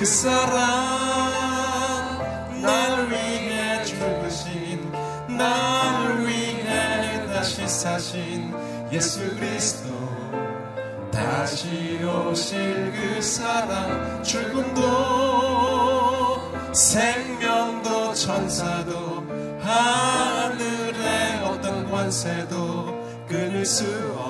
그 사랑 날 위해 죽으신 날 위해 다시 사신 예수 그리스도. 다시 오실 그 사랑 죽음도 생명도 천사도 하늘의 어떤 권세도 끊을 수 없는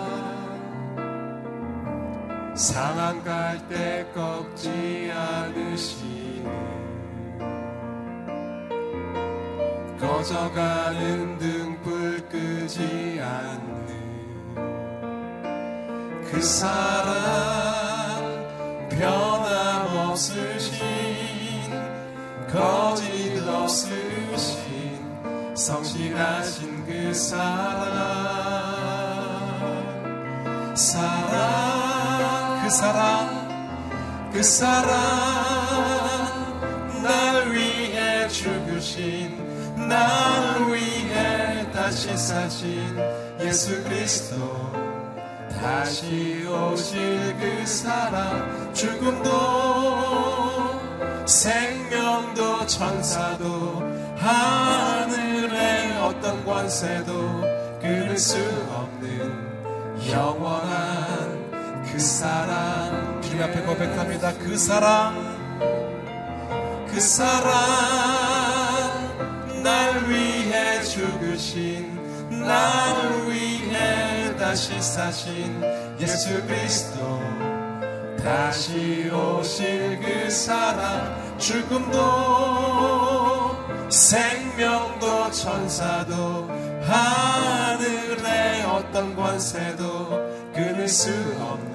상한 갈때 꺾지 않으시는 꺼져가는 등불 끄지 않는 그 사랑 변함없으신 거짓 없으신 성실하신 그 사랑 사랑 그 사랑 그 사랑 날 위해 죽으신 날 위해 다시 사신 예수 그리스도. 다시 오실 그 사랑 죽음도 생명도 천사도 하늘의 어떤 권세도 끊을 수 없는 영원한 그 사랑 주님 앞에 고백합니다. 그 사랑, 그 사랑 날 위해 죽으신 날 위해 다시 사신 예수 그리스도 다시 오실 그 사랑 죽음도 생명도 천사도 하늘의 어떤 권세도 끊을 수 없는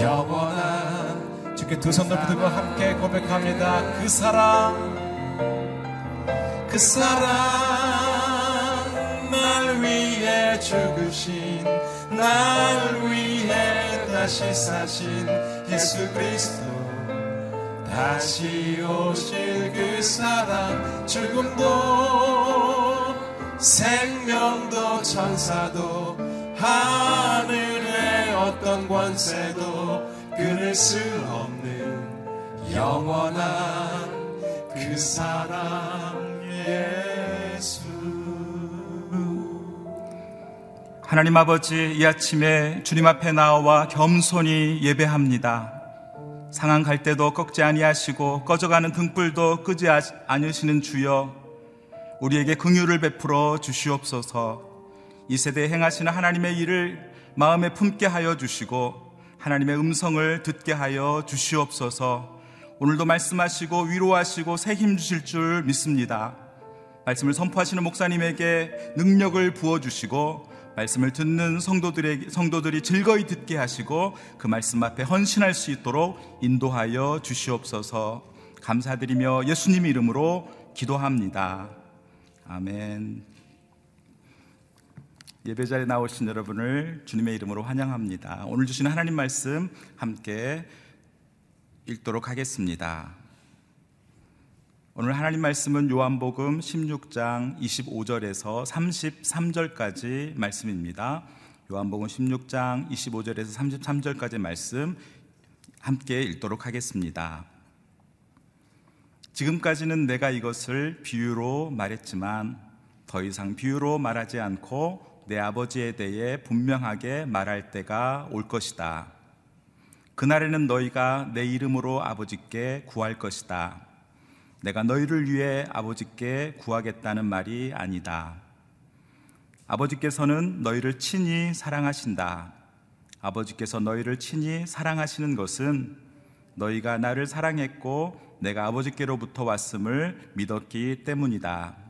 영원한 주께 두 손 높이 들고 함께 고백합니다. 그 사랑, 그 사랑 날 위해 죽으신 날 위해 다시 사신 예수 그리스도 다시 오실 그 사랑 죽음도 생명도 천사도 하늘의 어떤 권세도 끊을 수 없는 영원한 그 사랑 예수 하나님 아버지 이 아침에 주님 앞에 나와 겸손히 예배합니다. 상한 갈 때도 꺾지 아니하시고 꺼져가는 등불도 끄지 않으시는 주여 우리에게 긍휼을 베풀어 주시옵소서. 이 세대에 행하시는 하나님의 일을 마음에 품게 하여 주시고 하나님의 음성을 듣게 하여 주시옵소서. 오늘도 말씀하시고 위로하시고 새 힘 주실 줄 믿습니다. 말씀을 선포하시는 목사님에게 능력을 부어 주시고 말씀을 듣는 성도들에게 성도들이 즐거이 듣게 하시고 그 말씀 앞에 헌신할 수 있도록 인도하여 주시옵소서. 감사드리며 예수님 이름으로 기도합니다. 아멘. 예배자에 나오신 여러분을 주님의 이름으로 환영합니다. 오늘 주신 하나님 말씀 함께 읽도록 하겠습니다. 오늘 하나님 말씀은 요한복음 16장 25절에서 33절까지 말씀입니다. 요한복음 16장 25절에서 33절까지 말씀 함께 읽도록 하겠습니다. 지금까지는 내가 이것을 비유로 말했지만 더 이상 비유로 말하지 않고 내 아버지에 대해 분명하게 말할 때가 올 것이다. 그날에는 너희가 내 이름으로 아버지께 구할 것이다. 내가 너희를 위해 아버지께 구하겠다는 말이 아니다. 아버지께서는 너희를 친히 사랑하신다. 아버지께서 너희를 친히 사랑하시는 것은 너희가 나를 사랑했고 내가 아버지께로부터 왔음을 믿었기 때문이다.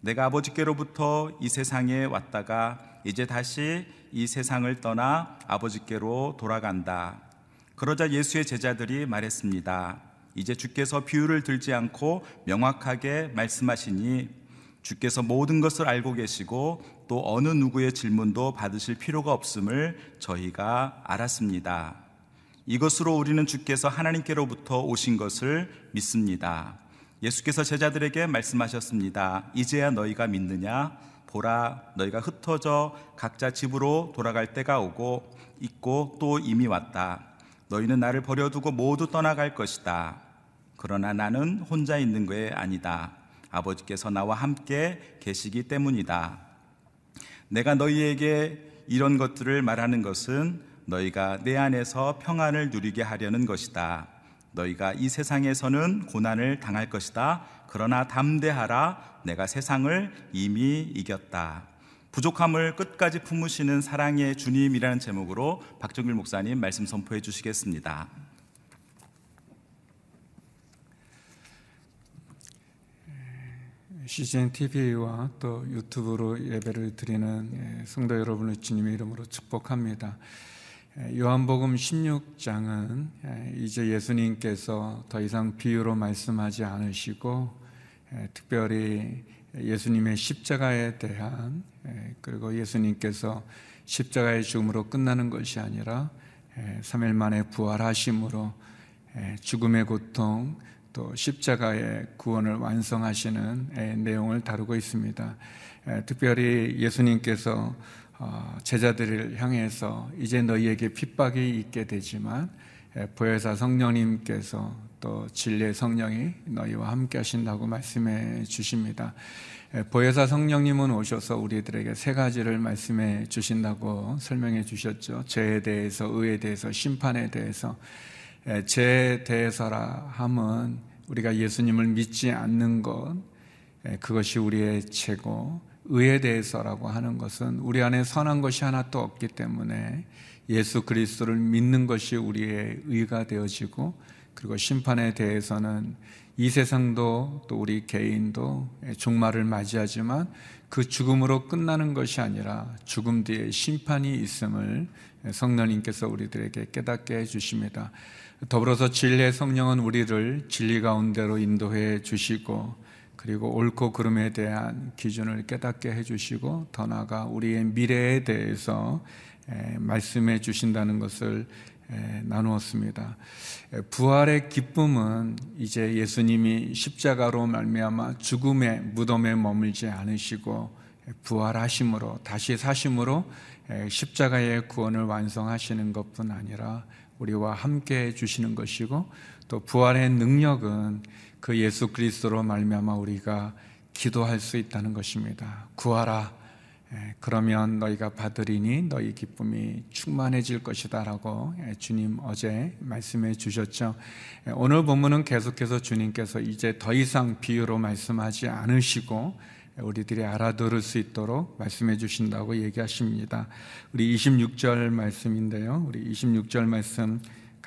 내가 아버지께로부터 이 세상에 왔다가 이제 다시 이 세상을 떠나 아버지께로 돌아간다. 그러자 예수의 제자들이 말했습니다. 이제 주께서 비유를 들지 않고 명확하게 말씀하시니 주께서 모든 것을 알고 계시고 또 어느 누구의 질문도 받으실 필요가 없음을 저희가 알았습니다. 이것으로 우리는 주께서 하나님께로부터 오신 것을 믿습니다. 예수께서 제자들에게 말씀하셨습니다. 이제야 너희가 믿느냐? 보라, 너희가 흩어져 각자 집으로 돌아갈 때가 오고 있고 또 이미 왔다. 너희는 나를 버려두고 모두 떠나갈 것이다. 그러나 나는 혼자 있는 게 아니다. 아버지께서 나와 함께 계시기 때문이다. 내가 너희에게 이런 것들을 말하는 것은 너희가 내 안에서 평안을 누리게 하려는 것이다. 너희가 이 세상에서는 고난을 당할 것이다. 그러나 담대하라. 내가 세상을 이미 이겼다. 부족함을 끝까지 품으시는 사랑의 주님이라는 제목으로 박정길 목사님 말씀 선포해 주시겠습니다. CGN TV와 또 유튜브로 예배를 드리는 성도 여러분을 주님의 이름으로 축복합니다. 요한복음 16장은 이제 예수님께서 더 이상 비유로 말씀하지 않으시고 특별히 예수님의 십자가에 대한 그리고 예수님께서 십자가의 죽음으로 끝나는 것이 아니라 3일 만에 부활하심으로 죽음의 고통 또 십자가의 구원을 완성하시는 내용을 다루고 있습니다. 특별히 예수님께서 어, 제자들을 향해서 이제 너희에게 핍박이 있게 되지만 보혜사 성령님께서 또 진리의 성령이 너희와 함께 하신다고 말씀해 주십니다. 보혜사 성령님은 오셔서 우리들에게 세 가지를 말씀해 주신다고 설명해 주셨죠. 죄에 대해서, 의에 대해서, 심판에 대해서. 죄에 대해서라 함은 우리가 예수님을 믿지 않는 것, 그것이 우리의 죄고, 의에 대해서라고 하는 것은 우리 안에 선한 것이 하나도 없기 때문에 예수 그리스도를 믿는 것이 우리의 의가 되어지고 그리고 심판에 대해서는 이 세상도 또 우리 개인도 종말을 맞이하지만 그 죽음으로 끝나는 것이 아니라 죽음 뒤에 심판이 있음을 성령님께서 우리들에게 깨닫게 해주십니다. 더불어서 진리의 성령은 우리를 진리 가운데로 인도해 주시고 그리고 옳고 그름에 대한 기준을 깨닫게 해주시고 더 나아가 우리의 미래에 대해서 말씀해 주신다는 것을 나누었습니다. 부활의 기쁨은 이제 예수님이 십자가로 말미암아 죽음의 무덤에 머물지 않으시고 부활하심으로 다시 사심으로 십자가의 구원을 완성하시는 것뿐 아니라 우리와 함께 해 주시는 것이고 또 부활의 능력은 그 예수 그리스도로 말미암아 우리가 기도할 수 있다는 것입니다. 구하라. 예, 그러면 너희가 받으리니 너희 기쁨이 충만해질 것이다라고 예, 주님 어제 말씀해 주셨죠. 예, 오늘 본문은 계속해서 주님께서 이제 더 이상 비유로 말씀하지 않으시고 우리들이 알아들을 수 있도록 말씀해 주신다고 얘기하십니다. 우리 26절 말씀인데요. 우리 26절 말씀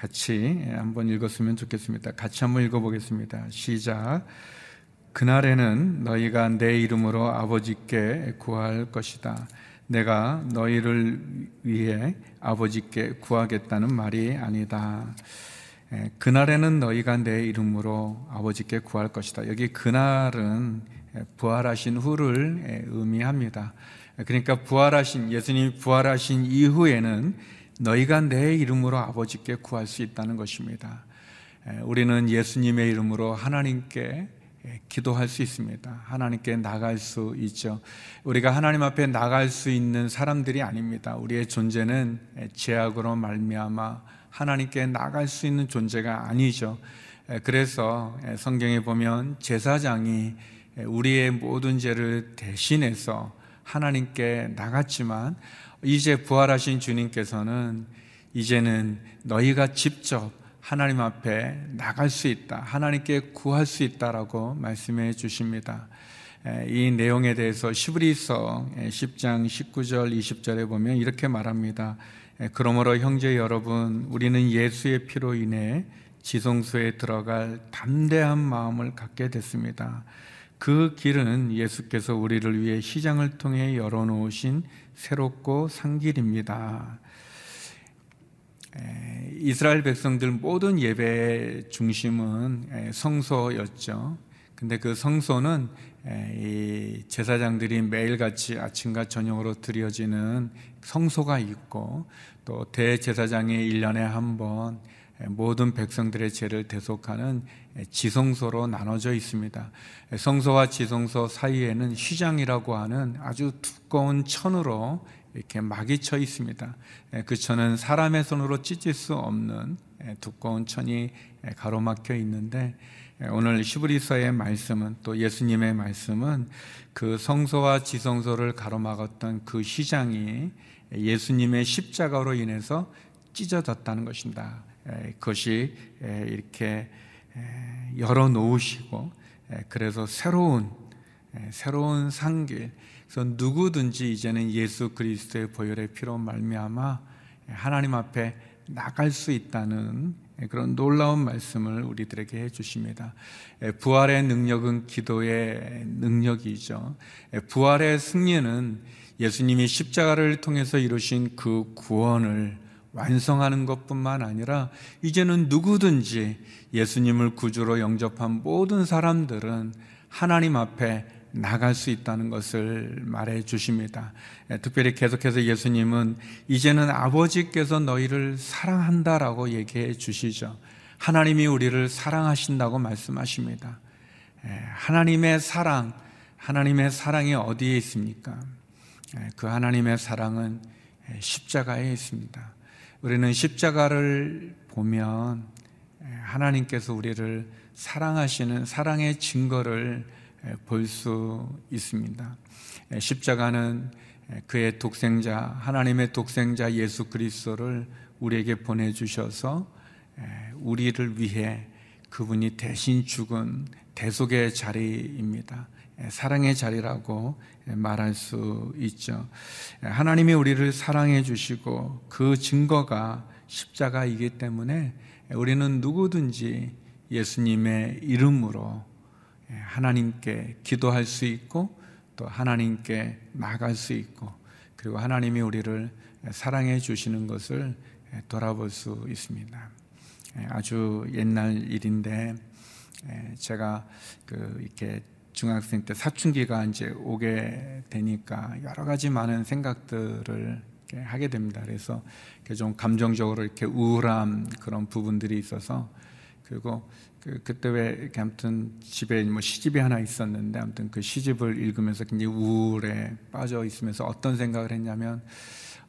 같이 한번 읽었으면 좋겠습니다. 같이 한번 읽어보겠습니다. 시작. 그날에는 너희가 내 이름으로 아버지께 구할 것이다. 내가 너희를 위해 아버지께 구하겠다는 말이 아니다. 그날에는 너희가 내 이름으로 아버지께 구할 것이다. 여기 그날은 부활하신 후를 의미합니다. 그러니까 부활하신 예수님이 부활하신 이후에는 너희가 내 이름으로 아버지께 구할 수 있다는 것입니다. 우리는 예수님의 이름으로 하나님께 기도할 수 있습니다. 하나님께 나갈 수 있죠. 우리가 하나님 앞에 나갈 수 있는 사람들이 아닙니다. 우리의 존재는 죄악으로 말미암아 하나님께 나갈 수 있는 존재가 아니죠. 그래서 성경에 보면 제사장이 우리의 모든 죄를 대신해서 하나님께 나갔지만 이제 부활하신 주님께서는 이제는 너희가 직접 하나님 앞에 나갈 수 있다. 하나님께 구할 수 있다라고 말씀해 주십니다. 이 내용에 대해서 시브리서 10장 19절 20절에 보면 이렇게 말합니다. 그러므로 형제 여러분 우리는 예수의 피로 인해 지성소에 들어갈 담대한 마음을 갖게 됐습니다. 그 길은 예수께서 우리를 위해 시장을 통해 열어놓으신 새롭고 산 길입니다. 이스라엘 백성들 모든 예배 중심은 성소였죠. 근데 그 성소는 제사장들이 매일같이 아침과 저녁으로 드려지는 성소가 있고 또 대제사장이 1년에 한 번 모든 백성들의 죄를 대속하는 지성소로 나눠져 있습니다. 성소와 지성소 사이에는 휘장이라고 하는 아주 두꺼운 천으로 이렇게 막이 쳐 있습니다. 그 천은 사람의 손으로 찢을 수 없는 두꺼운 천이 가로막혀 있는데 오늘 시브리서의 말씀은 또 예수님의 말씀은 그 성소와 지성소를 가로막았던 그 휘장이 예수님의 십자가로 인해서 찢어졌다는 것입니다. 그것이 이렇게 열어 놓으시고 그래서 새로운 새로운 상길 그래서 누구든지 이제는 예수 그리스도의 보혈의 피로 말미암아 하나님 앞에 나갈 수 있다는 그런 놀라운 말씀을 우리들에게 해 주십니다. 부활의 능력은 기도의 능력이죠. 부활의 승리는 예수님이 십자가를 통해서 이루신 그 구원을 완성하는 것뿐만 아니라 이제는 누구든지 예수님을 구주로 영접한 모든 사람들은 하나님 앞에 나갈 수 있다는 것을 말해 주십니다. 예, 특별히 계속해서 예수님은 이제는 아버지께서 너희를 사랑한다라고 얘기해 주시죠. 하나님이 우리를 사랑하신다고 말씀하십니다. 하나님의 사랑, 하나님의 사랑이 어디에 있습니까? 그 하나님의 사랑은 십자가에 있습니다. 우리는 십자가를 보면 하나님께서 우리를 사랑하시는 사랑의 증거를 볼 수 있습니다. 십자가는 그의 독생자, 하나님의 독생자 예수 그리스도를 우리에게 보내주셔서 우리를 위해 그분이 대신 죽은 대속의 자리입니다. 사랑의 자리라고 말할 수 있죠. 하나님이 우리를 사랑해 주시고 그 증거가 십자가이기 때문에 우리는 누구든지 예수님의 이름으로 하나님께 기도할 수 있고 또 하나님께 나갈 수 있고 그리고 하나님이 우리를 사랑해 주시는 것을 돌아볼 수 있습니다. 아주 옛날 일인데 제가 그 이렇게 중학생 때 사춘기가 이제 오게 되니까 여러 가지 많은 생각들을 하게 됩니다. 그래서 좀 감정적으로 이렇게 우울한 그런 부분들이 있어서 그리고 그, 그때 왜 이렇게 아무튼 집에 뭐 시집이 하나 있었는데 아무튼 그 시집을 읽으면서 굉장히 우울에 빠져 있으면서 어떤 생각을 했냐면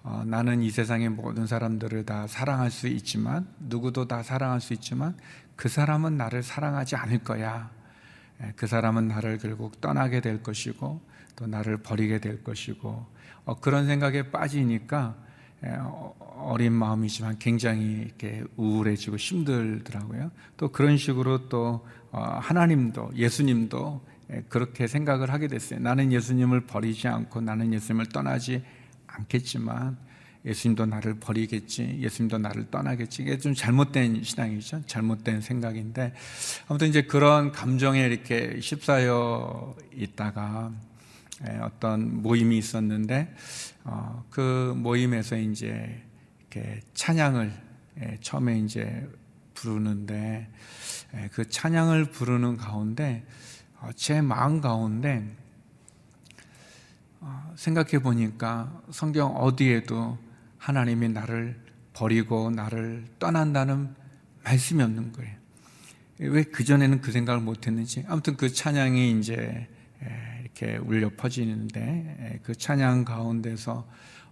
어, 나는 이 세상의 모든 사람들을 다 사랑할 수 있지만 누구도 다 사랑할 수 있지만 그 사람은 나를 사랑하지 않을 거야. 예, 그 사람은 나를 결국 떠나게 될 것이고 또 나를 버리게 될 것이고 어, 그런 생각에 빠지니까 예, 어, 어린 마음이지만 굉장히 이렇게 우울해지고 힘들더라고요. 또 그런 식으로 또 어, 하나님도 예수님도 예, 그렇게 생각을 하게 됐어요. 나는 예수님을 버리지 않고 나는 예수님을 떠나지 않겠지만 예수님도 나를 버리겠지, 예수님도 나를 떠나겠지. 이게 좀 잘못된 신앙이죠. 잘못된 생각인데. 아무튼 이제 그런 감정에 이렇게 휩싸여 있다가 어떤 모임이 있었는데, 어, 그 모임에서 이제 이렇게 찬양을 처음에 이제 부르는데, 그 찬양을 부르는 가운데, 어, 제 마음 가운데, 어, 생각해 보니까 성경 어디에도 하나님이 나를 버리고 나를 떠난다는 말씀이 없는 거예요. 왜 그전에는 그 생각을 못 했는지. 아무튼 그 찬양이 이제 이렇게 울려 퍼지는데 그 찬양 가운데서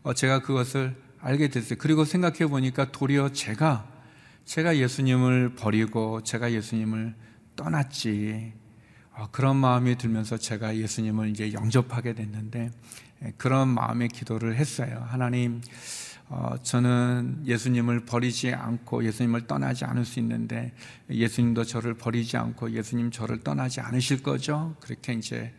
어, 제가 그것을 알게 됐어요. 그리고 생각해 보니까 도리어 제가 제가 예수님을 버리고 제가 예수님을 떠났지. 어, 그런 마음이 들면서 제가 예수님을 이제 영접하게 됐는데 그런 마음의 기도를 했어요. 하나님, 어, 저는 예수님을 버리지 않고 예수님을 떠나지 않을 수 있는데 예수님도 저를 버리지 않고 예수님 저를 떠나지 않으실 거죠? 그렇게 이제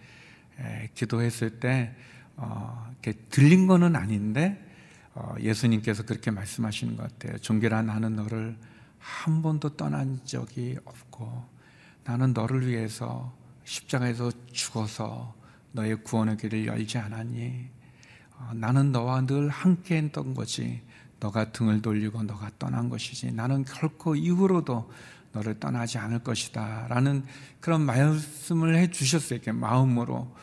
에, 기도했을 때 어, 이렇게 들린 거는 아닌데 어, 예수님께서 그렇게 말씀하시는 것 같아요. 종결한 나는 너를 한 번도 떠난 적이 없고 나는 너를 위해서 십자가에서 죽어서 너의 구원의 길을 열지 않았니? 어, 나는 너와 늘 함께 했던 거지. 너가 등을 돌리고 너가 떠난 것이지. 나는 결코 이후로도 너를 떠나지 않을 것이다. 라는 그런 말씀을 해 주셨어요. 이렇게 마음으로.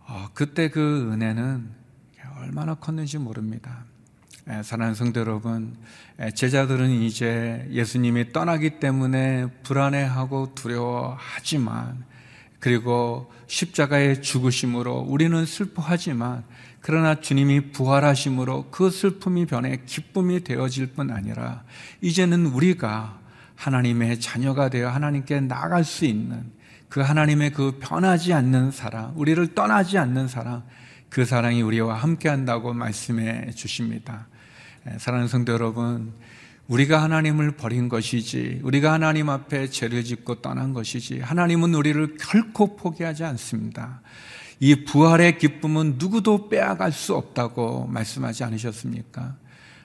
어, 그때 그 은혜는 얼마나 컸는지 모릅니다. 예, 사랑하는 성도 여러분, 예, 제자들은 이제 예수님이 떠나기 때문에 불안해하고 두려워하지만, 그리고 십자가의 죽으심으로 우리는 슬퍼하지만, 그러나 주님이 부활하심으로 그 슬픔이 변해 기쁨이 되어질 뿐 아니라 이제는 우리가 하나님의 자녀가 되어 하나님께 나갈 수 있는 그 하나님의 그 변하지 않는 사랑, 우리를 떠나지 않는 사랑, 그 사랑이 우리와 함께 한다고 말씀해 주십니다. 예, 사랑하는 성도 여러분, 우리가 하나님을 버린 것이지, 우리가 하나님 앞에 죄를 짓고 떠난 것이지, 하나님은 우리를 결코 포기하지 않습니다. 이 부활의 기쁨은 누구도 빼앗갈 수 없다고 말씀하지 않으셨습니까?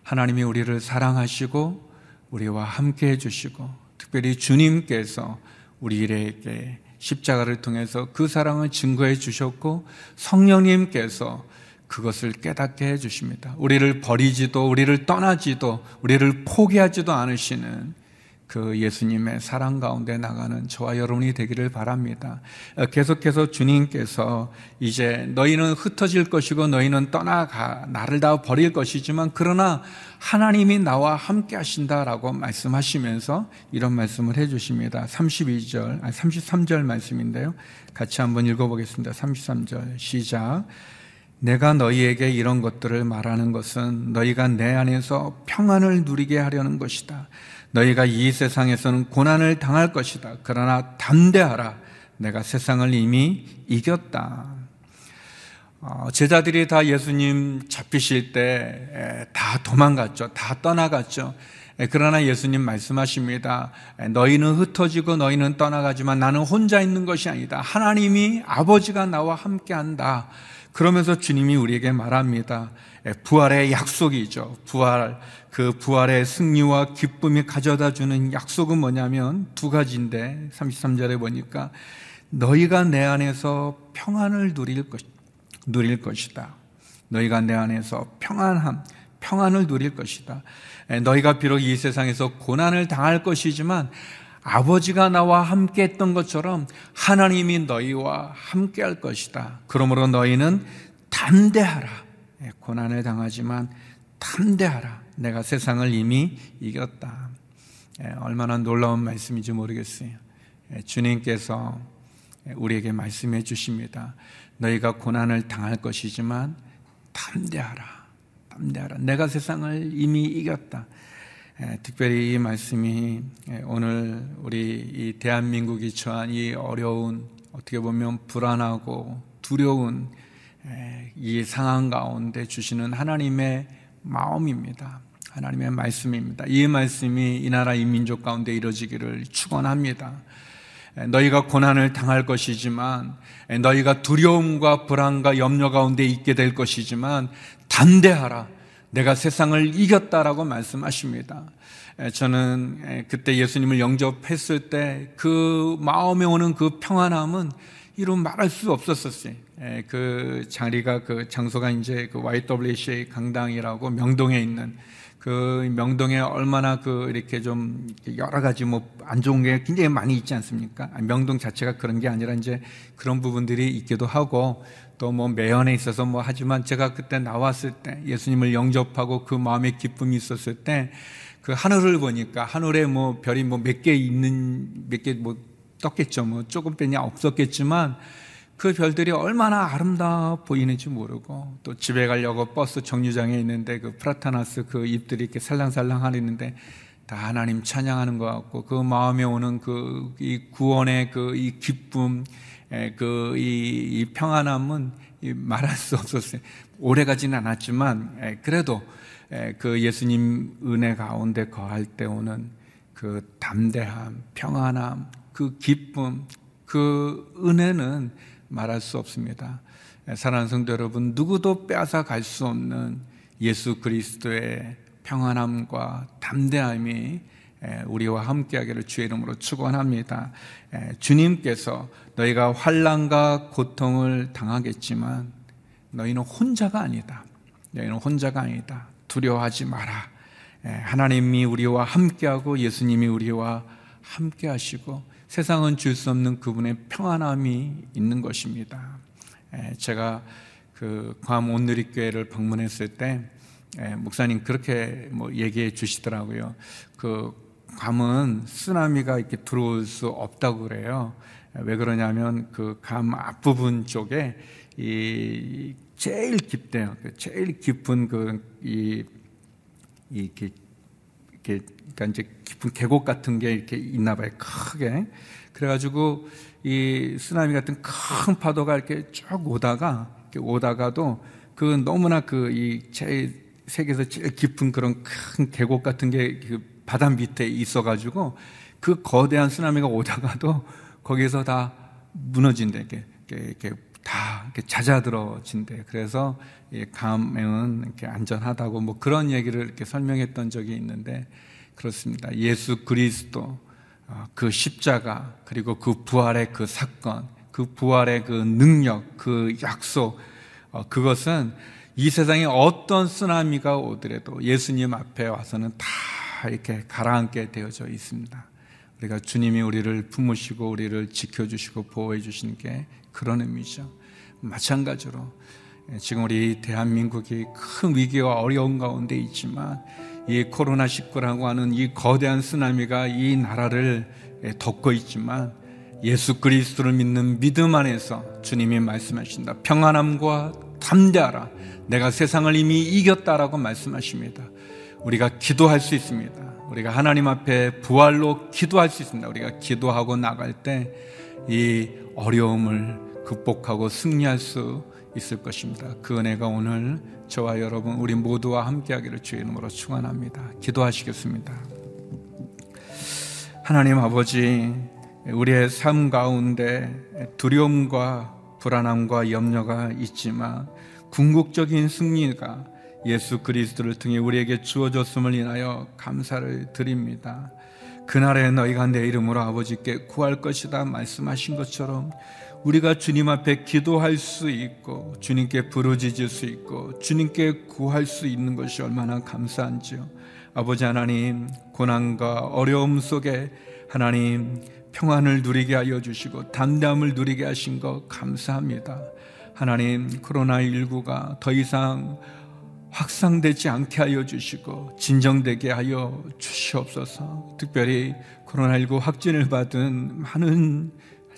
하나님이 우리를 사랑하시고 우리와 함께 해주시고 특별히 주님께서 우리에게 십자가를 통해서 그 사랑을 증거해 주셨고 성령님께서 그것을 깨닫게 해 주십니다. 우리를 버리지도 우리를 떠나지도 우리를 포기하지도 않으시는 그 예수님의 사랑 가운데 나가는 저와 여러분이 되기를 바랍니다. 어, 계속해서 주님께서 이제 너희는 흩어질 것이고 너희는 떠나가 나를 다 버릴 것이지만 그러나 하나님이 나와 함께 하신다라고 말씀하시면서 이런 말씀을 해 주십니다. 32절, 아니 33절 말씀인데요. 같이 한번 읽어 보겠습니다. 33절 시작. 내가 너희에게 이런 것들을 말하는 것은 너희가 내 안에서 평안을 누리게 하려는 것이다. 너희가 이 세상에서는 고난을 당할 것이다. 그러나 담대하라. 내가 세상을 이미 이겼다. 어, 제자들이 다 예수님 잡히실 때 다 도망갔죠. 다 떠나갔죠. 그러나 예수님 말씀하십니다. 너희는 흩어지고 너희는 떠나가지만 나는 혼자 있는 것이 아니다. 하나님이 아버지가 나와 함께 한다. 그러면서 주님이 우리에게 말합니다. 부활의 약속이죠. 부활. 그 부활의 승리와 기쁨이 가져다 주는 약속은 뭐냐면 두 가지인데 33절에 보니까 너희가 내 안에서 평안을 누릴 것 누릴 것이다. 너희가 내 안에서 평안함, 평안을 누릴 것이다. 너희가 비록 이 세상에서 고난을 당할 것이지만 아버지가 나와 함께 했던 것처럼 하나님이 너희와 함께 할 것이다. 그러므로 너희는 담대하라. 고난을 당하지만 담대하라. 내가 세상을 이미 이겼다. 예, 얼마나 놀라운 말씀인지 모르겠어요. 예, 주님께서 우리에게 말씀해 주십니다. 너희가 고난을 당할 것이지만 담대하라. 담대하라. 내가 세상을 이미 이겼다. 예, 특별히 이 말씀이 오늘 우리 이 대한민국이 처한 이 어려운 어떻게 보면 불안하고 두려운 이 상황 가운데 주시는 하나님의 마음입니다. 하나님의 말씀입니다. 이 말씀이 이 나라 이 민족 가운데 이루어지기를 축원합니다. 너희가 고난을 당할 것이지만 너희가 두려움과 불안과 염려 가운데 있게 될 것이지만 담대하라. 내가 세상을 이겼다라고 말씀하십니다. 저는 그때 예수님을 영접했을 때 그 마음에 오는 그 평안함은 이루 말할 수 없었었어요. 그 자리가 그 장소가 이제 그 YWCA 강당이라고 명동에 있는 그 명동에 얼마나 그 이렇게 좀 여러 가지 뭐 안 좋은 게 굉장히 많이 있지 않습니까? 명동 자체가 그런 게 아니라 이제 그런 부분들이 있기도 하고 또 뭐 매연에 있어서 뭐 하지만 제가 그때 나왔을 때 예수님을 영접하고 그 마음의 기쁨이 있었을 때 그 하늘을 보니까 하늘에 뭐 별이 뭐 몇 개 있는 몇 개 뭐 떴겠죠. 뭐 조금 빼냐 없었겠지만 그 별들이 얼마나 아름다워 보이는지 모르고 또 집에 가려고 버스 정류장에 있는데 그 프라타나스 그 잎들이 이렇게 살랑살랑 하는데 다 하나님 찬양하는 것 같고 그 마음에 오는 그 이 구원의 그 이 기쁨 그이 평안함은 말할 수 없었어요. 오래 가지는 않았지만 그래도 그 예수님 은혜 가운데 거할 때 오는 그 담대함, 평안함, 그 기쁨, 그 은혜는 말할 수 없습니다. 사랑하는 성도 여러분, 누구도 빼앗아 갈 수 없는 예수 그리스도의 평안함과 담대함이 우리와 함께하기를 주의 이름으로 축원합니다. 주님께서 너희가 환란과 고통을 당하겠지만 너희는 혼자가 아니다. 너희는 혼자가 아니다. 두려워하지 마라. 하나님이 우리와 함께하고 예수님이 우리와 함께하시고 세상은 줄 수 없는 그분의 평안함이 있는 것입니다. 제가 그 괌 온누리교회를 방문했을 때 목사님 그렇게 뭐 얘기해 주시더라고요. 그 괌은 쓰나미가 이렇게 들어올 수 없다고 그래요. 왜 그러냐면 그괌 앞부분 쪽에 이 제일 깊대요. 그 제일 깊은 그이 이렇게 이렇게 그러니까 이제 깊은 계곡 같은 게 이렇게 있나 봐요. 크게. 그래가지고 이 쓰나미 같은 큰 파도가 이렇게 쭉 오다가 이렇게 오다가도 그 너무나 그 이 세계에서 제일 깊은 그런 큰 계곡 같은 게 그 바다 밑에 있어가지고 그 거대한 쓰나미가 오다가도 거기서 다 무너진대 이렇게 이렇게, 다 이렇게 잦아들어진대. 그래서 이 감행은 이렇게 안전하다고 뭐 그런 얘기를 이렇게 설명했던 적이 있는데 그렇습니다. 예수 그리스도 어, 그 십자가 그리고 그 부활의 그 사건, 그 부활의 그 능력, 그 약속 어, 그것은 이 세상에 어떤 쓰나미가 오더라도 예수님 앞에 와서는 다다 이렇게 가라앉게 되어져 있습니다. 우리가 주님이 우리를 품으시고 우리를 지켜주시고 보호해 주시는 게 그런 의미죠. 마찬가지로 지금 우리 대한민국이 큰 위기와 어려운 가운데 있지만 이 코로나19라고 하는 이 거대한 쓰나미가 이 나라를 덮고 있지만 예수 그리스도를 믿는 믿음 안에서 주님이 말씀하신다. 평안함과 담대하라. 내가 세상을 이미 이겼다라고 말씀하십니다. 우리가 기도할 수 있습니다. 우리가 하나님 앞에 부활로 기도할 수 있습니다. 우리가 기도하고 나갈 때 이 어려움을 극복하고 승리할 수 있을 것입니다. 그 은혜가 오늘 저와 여러분 우리 모두와 함께하기를 주의 이름으로 축원합니다. 기도하시겠습니다. 하나님 아버지 우리의 삶 가운데 두려움과 불안함과 염려가 있지만 궁극적인 승리가 예수 그리스도를 통해 우리에게 주어졌음을 인하여 감사를 드립니다. 그날에 너희가 내 이름으로 아버지께 구할 것이다 말씀하신 것처럼 우리가 주님 앞에 기도할 수 있고 주님께 부르짖을 수 있고 주님께 구할 수 있는 것이 얼마나 감사한지요. 아버지 하나님 고난과 어려움 속에 하나님 평안을 누리게 하여 주시고 담담을 누리게 하신 것 감사합니다. 하나님 코로나19가 더 이상 확산되지 않게 하여 주시고 진정되게 하여 주시옵소서. 특별히 코로나19 확진을 받은 많은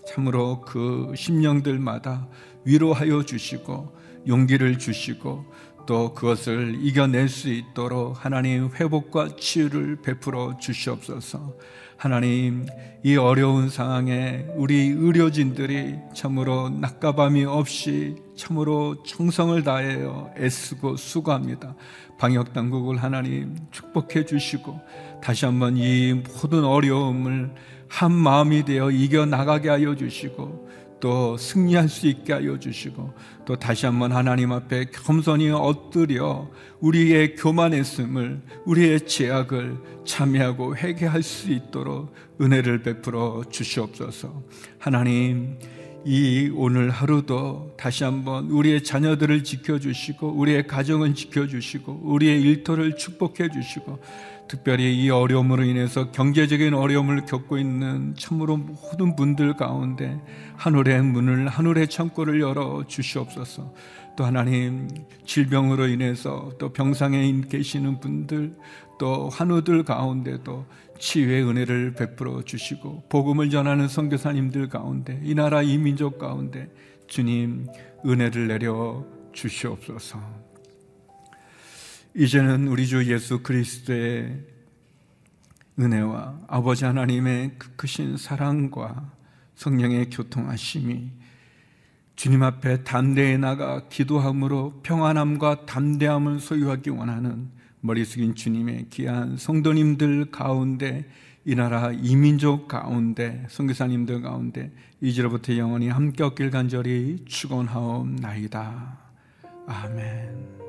참으로 그 심령들마다 위로하여 주시고 용기를 주시고 또 그것을 이겨낼 수 있도록 하나님 회복과 치유를 베풀어 주시옵소서. 하나님, 이 어려운 상황에 우리 의료진들이 참으로 낮과밤이 없이 참으로 정성을 다하여 애쓰고 수고합니다. 방역 당국을 하나님 축복해 주시고 다시 한번 이 모든 어려움을 한 마음이 되어 이겨 나가게 하여 주시고 또 승리할 수 있게 하여 주시고 또 다시 한번 하나님 앞에 겸손히 엎드려 우리의 교만했음을 우리의 죄악을 참여하고 회개할 수 있도록 은혜를 베풀어 주시옵소서. 하나님 이 오늘 하루도 다시 한번 우리의 자녀들을 지켜주시고 우리의 가정을 지켜주시고 우리의 일터를 축복해 주시고 특별히 이 어려움으로 인해서 경제적인 어려움을 겪고 있는 참으로 모든 분들 가운데 하늘의 문을 하늘의 창고를 열어 주시옵소서. 또 하나님 질병으로 인해서 또 병상에 계시는 분들 또 한우들 가운데도 치유의 은혜를 베풀어 주시고 복음을 전하는 선교사님들 가운데 이 나라 이 민족 가운데 주님 은혜를 내려 주시옵소서. 이제는 우리 주 예수 그리스도의 은혜와 아버지 하나님의 그 크신 사랑과 성령의 교통하심이 주님 앞에 담대히 나가 기도함으로 평안함과 담대함을 소유하기 원하는 머리 숙인 주님의 귀한 성도님들 가운데 이 나라 이민족 가운데 선교사님들 가운데 이제로부터 영원히 함께 없길 간절히 축원하옵나이다. 아멘.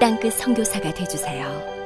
땅끝 성교사가 되주세요